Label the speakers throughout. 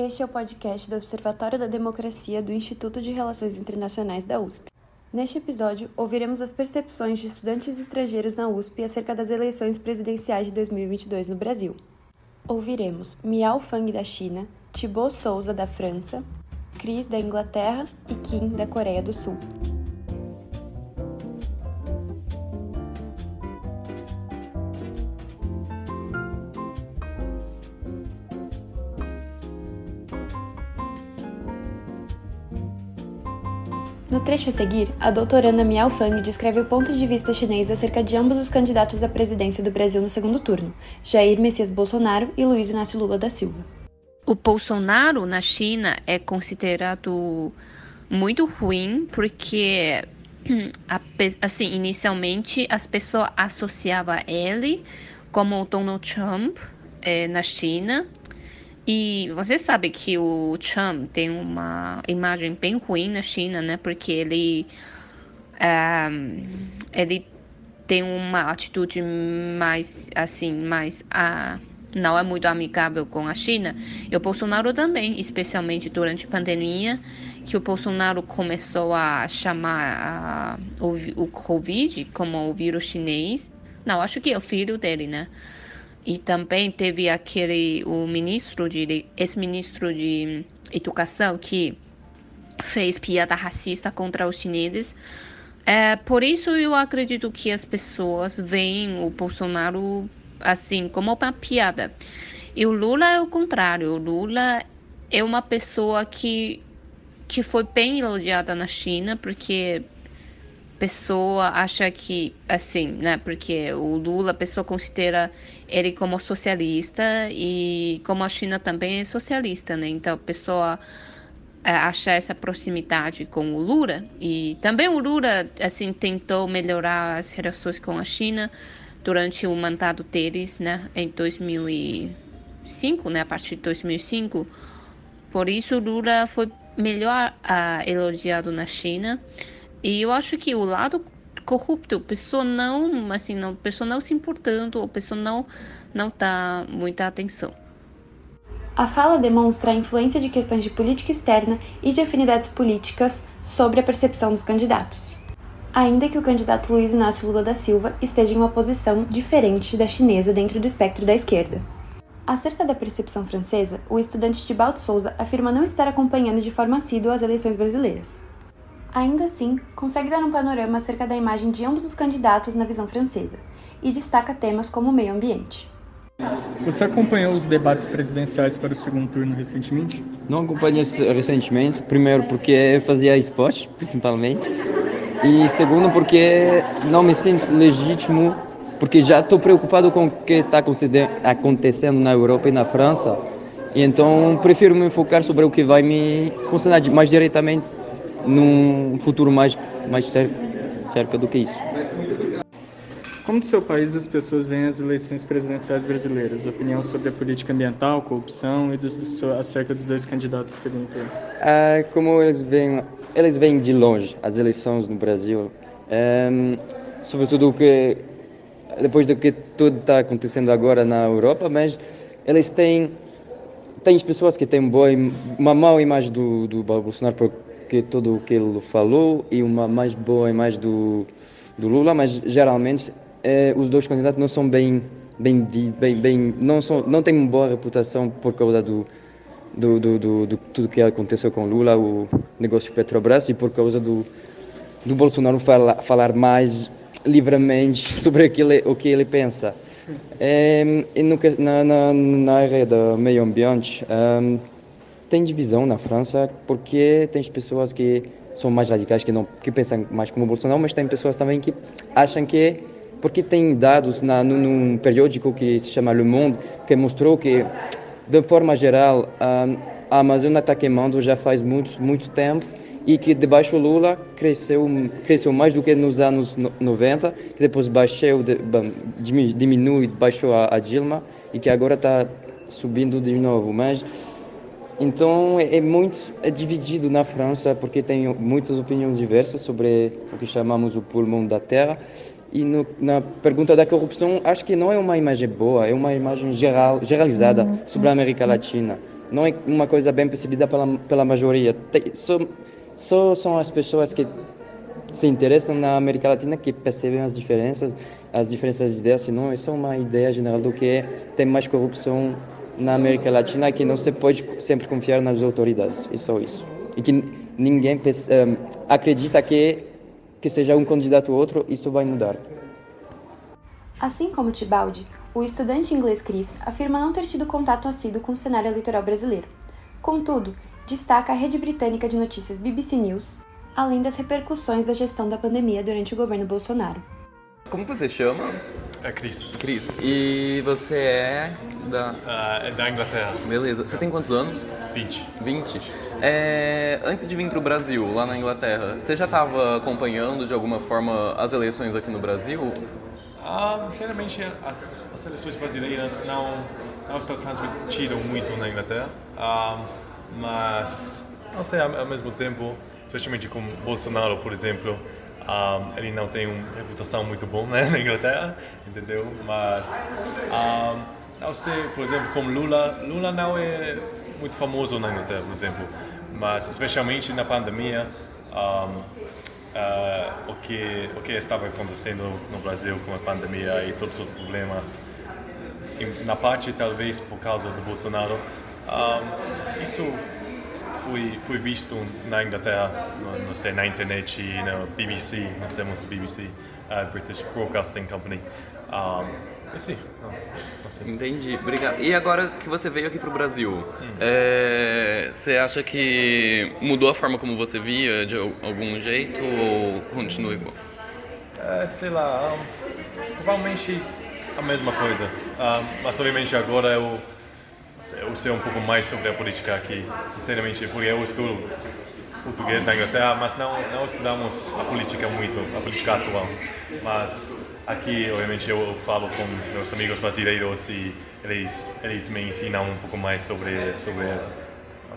Speaker 1: Este é o podcast do Observatório da Democracia do Instituto de Relações Internacionais da USP. Neste episódio, ouviremos as percepções de estudantes estrangeiros na USP acerca das eleições presidenciais de 2022 no Brasil. Ouviremos Miao Fang da China, Thibaut Souza da França, Cris da Inglaterra e Kim da Coreia do Sul. No trecho a seguir, a doutoranda Miao Fang descreve o ponto de vista chinês acerca de ambos os candidatos à presidência do Brasil no segundo turno, Jair Messias Bolsonaro e Luiz Inácio Lula da Silva.
Speaker 2: O Bolsonaro na China é considerado muito ruim porque assim, inicialmente as pessoas associavam ele como Donald Trump é, na China e você sabe que o Trump tem uma imagem bem ruim na China, né? Porque ele, um, ele tem uma atitude mais, assim, mais... Uh, não é muito amigável com a China. E o Bolsonaro também, especialmente durante a pandemia, que o Bolsonaro começou a chamar a, o, o Covid como o vírus chinês. Não, acho que é o filho dele, né? E também teve aquele o ministro de ex-ministro de educação que fez piada racista contra os chineses. É, por isso eu acredito que as pessoas veem o Bolsonaro assim como uma piada. E o Lula é o contrário. O Lula é uma pessoa que que foi bem elogiada na China porque pessoa acha que, assim, né? Porque o Lula, a pessoa considera ele como socialista e como a China também é socialista, né? Então a pessoa é, acha essa proximidade com o Lula e também o Lula, assim, tentou melhorar as relações com a China durante o mandato deles, né? Em 2005, né? A partir de 2005. Por isso Lula foi melhor uh, elogiado na China. E eu acho que o lado corrupto, pessoa não, assim, não, pessoa não se importando, a pessoa não não dá muita atenção.
Speaker 1: A fala demonstra a influência de questões de política externa e de afinidades políticas sobre a percepção dos candidatos. Ainda que o candidato Luiz Inácio Lula da Silva esteja em uma posição diferente da chinesa dentro do espectro da esquerda. Acerca da percepção francesa, o estudante Thibaut Souza afirma não estar acompanhando de forma assídua as eleições brasileiras. Ainda assim, consegue dar um panorama acerca da imagem de ambos os candidatos na visão francesa e destaca temas como o meio ambiente.
Speaker 3: Você acompanhou os debates presidenciais para o segundo turno recentemente?
Speaker 4: Não acompanhei recentemente, primeiro porque fazia esporte, principalmente, e segundo porque não me sinto legítimo, porque já estou preocupado com o que está acontecendo na Europa e na França, e então prefiro me focar sobre o que vai me concentrar mais diretamente num futuro mais, mais cerca, cerca do que isso.
Speaker 3: Como do seu país as pessoas veem as eleições presidenciais brasileiras? Opinião sobre a política ambiental, corrupção e dos, acerca dos dois candidatos segundo turno?
Speaker 4: Ah, como eles veem, eles veem de longe as eleições no Brasil, um, sobretudo que depois do que tudo está acontecendo agora na Europa, mas eles têm têm pessoas que têm boa, uma má imagem do, do Bolsonaro que tudo o que ele falou e uma mais boa imagem do, do Lula, mas geralmente eh, os dois candidatos não são bem bem bem, bem não são não têm uma boa reputação por causa do do, do, do, do tudo que aconteceu com Lula, o negócio Petrobras e por causa do do Bolsonaro fala, falar mais livremente sobre aquilo, o que ele pensa. É, e no, na, na, na área do meio ambiente, um, tem divisão na França porque tem pessoas que são mais radicais que não que pensam mais como Bolsonaro, mas tem pessoas também que acham que porque tem dados na num periódico que se chama Le Monde que mostrou que de forma geral a Amazônia está queimando já faz muito muito tempo e que debaixo Lula cresceu cresceu mais do que nos anos 90 que depois baixou diminui baixou a, a Dilma e que agora está subindo de novo. Mas então é, é muito é dividido na França porque tem muitas opiniões diversas sobre o que chamamos o pulmão da terra. E no, na pergunta da corrupção acho que não é uma imagem boa é uma imagem geral, generalizada sobre a América Latina. Não é uma coisa bem percebida pela, pela maioria. Tem, só, só são as pessoas que se interessam na América Latina que percebem as diferenças, as diferenças de ideias, senão é uma ideia geral do que é, tem mais corrupção na América Latina que não se pode sempre confiar nas autoridades, e só isso. E que ninguém um, acredita que que seja um candidato ou outro, isso vai mudar.
Speaker 1: Assim como Tibaldi, o estudante inglês Chris afirma não ter tido contato assíduo com o cenário eleitoral brasileiro. Contudo, destaca a rede britânica de notícias BBC News, além das repercussões da gestão da pandemia durante o governo Bolsonaro.
Speaker 5: Como você chama?
Speaker 6: É Cris.
Speaker 5: Cris. E você é da...
Speaker 6: Uh, é da Inglaterra.
Speaker 5: Beleza. Você tem quantos anos?
Speaker 6: 20.
Speaker 5: 20? É... Antes de vir para o Brasil, lá na Inglaterra, você já estava acompanhando de alguma forma as eleições aqui no Brasil?
Speaker 6: Ah, sinceramente, as, as eleições brasileiras não, não estão transmitidas muito na Inglaterra. Ah, mas, não sei, ao, ao mesmo tempo, especialmente com Bolsonaro, por exemplo, um, ele não tem uma reputação muito boa né, na Inglaterra, entendeu? Mas, um, não sei, por exemplo, como Lula, Lula não é muito famoso na Inglaterra, por exemplo, mas especialmente na pandemia, um, uh, o que o que estava acontecendo no Brasil com a pandemia e todos os problemas, na parte talvez por causa do Bolsonaro, isso fui, fui visto na Inglaterra, não sei, na internet e na BBC, nós temos BBC, uh, British Broadcasting Company. Um, e sim, não, não
Speaker 5: Entendi, obrigado. E agora que você veio aqui para o Brasil, hum. é, você acha que mudou a forma como você via de algum jeito ou continua igual?
Speaker 6: É, sei lá, um, provavelmente a mesma coisa. Um, mas obviamente agora eu eu sei um pouco mais sobre a política aqui, sinceramente, porque eu estudo português na Inglaterra, mas não, não estudamos a política muito, a política atual. Mas aqui, obviamente, eu falo com meus amigos brasileiros e eles, eles me ensinam um pouco mais sobre, sobre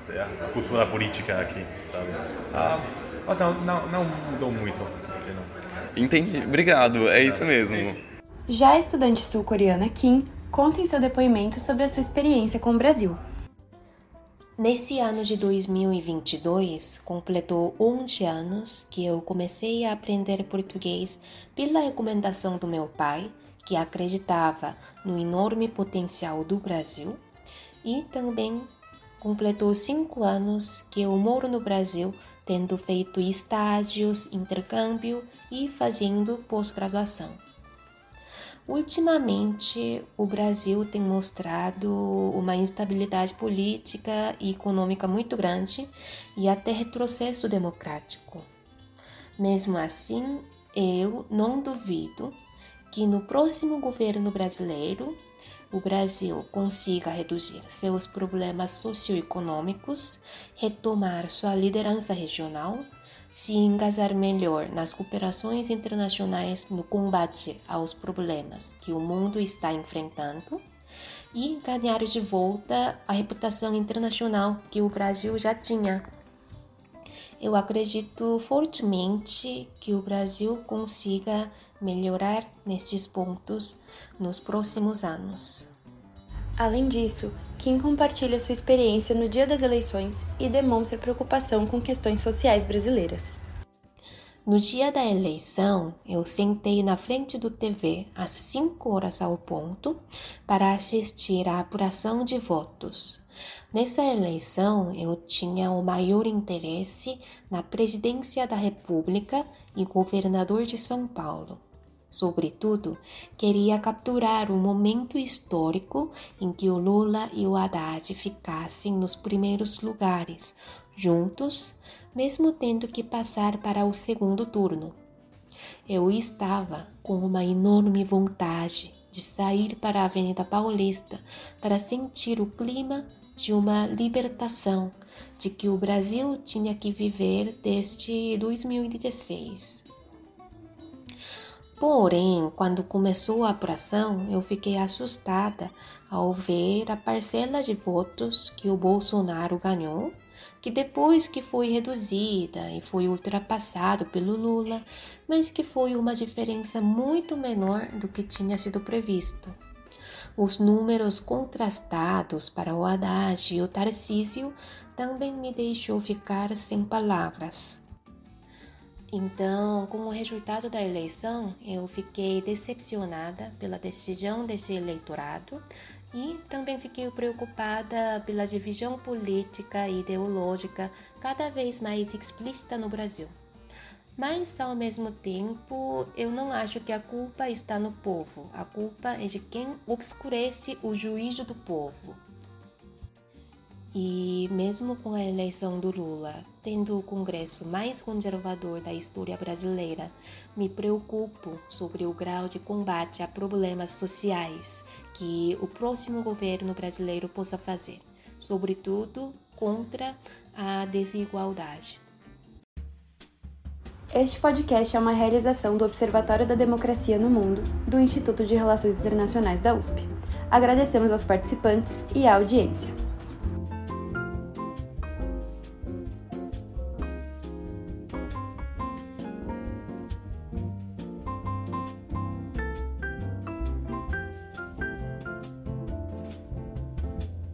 Speaker 6: sei, a cultura política aqui, sabe? Ah, mas não, não, não mudou muito. Assim, não.
Speaker 5: Entendi, obrigado, é isso mesmo.
Speaker 1: Já a estudante sul-coreana Kim conta em seu depoimento sobre a sua experiência com o Brasil.
Speaker 7: Nesse ano de 2022, completou 11 anos que eu comecei a aprender português pela recomendação do meu pai, que acreditava no enorme potencial do Brasil, e também completou cinco anos que eu moro no Brasil, tendo feito estágios, intercâmbio e fazendo pós-graduação. Ultimamente, o Brasil tem mostrado uma instabilidade política e econômica muito grande e até retrocesso democrático. Mesmo assim, eu não duvido que no próximo governo brasileiro o Brasil consiga reduzir seus problemas socioeconômicos, retomar sua liderança regional se engajar melhor nas cooperações internacionais no combate aos problemas que o mundo está enfrentando e ganhar de volta a reputação internacional que o Brasil já tinha. Eu acredito fortemente que o Brasil consiga melhorar nesses pontos nos próximos anos.
Speaker 1: Além disso, Kim compartilha sua experiência no dia das eleições e demonstra preocupação com questões sociais brasileiras.
Speaker 7: No dia da eleição, eu sentei na frente do TV às 5 horas ao ponto para assistir à apuração de votos. Nessa eleição, eu tinha o maior interesse na presidência da República e governador de São Paulo. Sobretudo, queria capturar o momento histórico em que o Lula e o Haddad ficassem nos primeiros lugares, juntos, mesmo tendo que passar para o segundo turno. Eu estava com uma enorme vontade de sair para a Avenida Paulista para sentir o clima de uma libertação de que o Brasil tinha que viver desde 2016. Porém, quando começou a apuração, eu fiquei assustada ao ver a parcela de votos que o Bolsonaro ganhou, que depois que foi reduzida e foi ultrapassado pelo Lula, mas que foi uma diferença muito menor do que tinha sido previsto. Os números contrastados para o Haddad e o Tarcísio também me deixou ficar sem palavras. Então, como resultado da eleição, eu fiquei decepcionada pela decisão desse eleitorado e também fiquei preocupada pela divisão política e ideológica cada vez mais explícita no Brasil. Mas, ao mesmo tempo, eu não acho que a culpa está no povo. A culpa é de quem obscurece o juízo do povo. E mesmo com a eleição do Lula, tendo o Congresso mais conservador da história brasileira, me preocupo sobre o grau de combate a problemas sociais que o próximo governo brasileiro possa fazer, sobretudo contra a desigualdade.
Speaker 1: Este podcast é uma realização do Observatório da Democracia no Mundo, do Instituto de Relações Internacionais da USP. Agradecemos aos participantes e à audiência.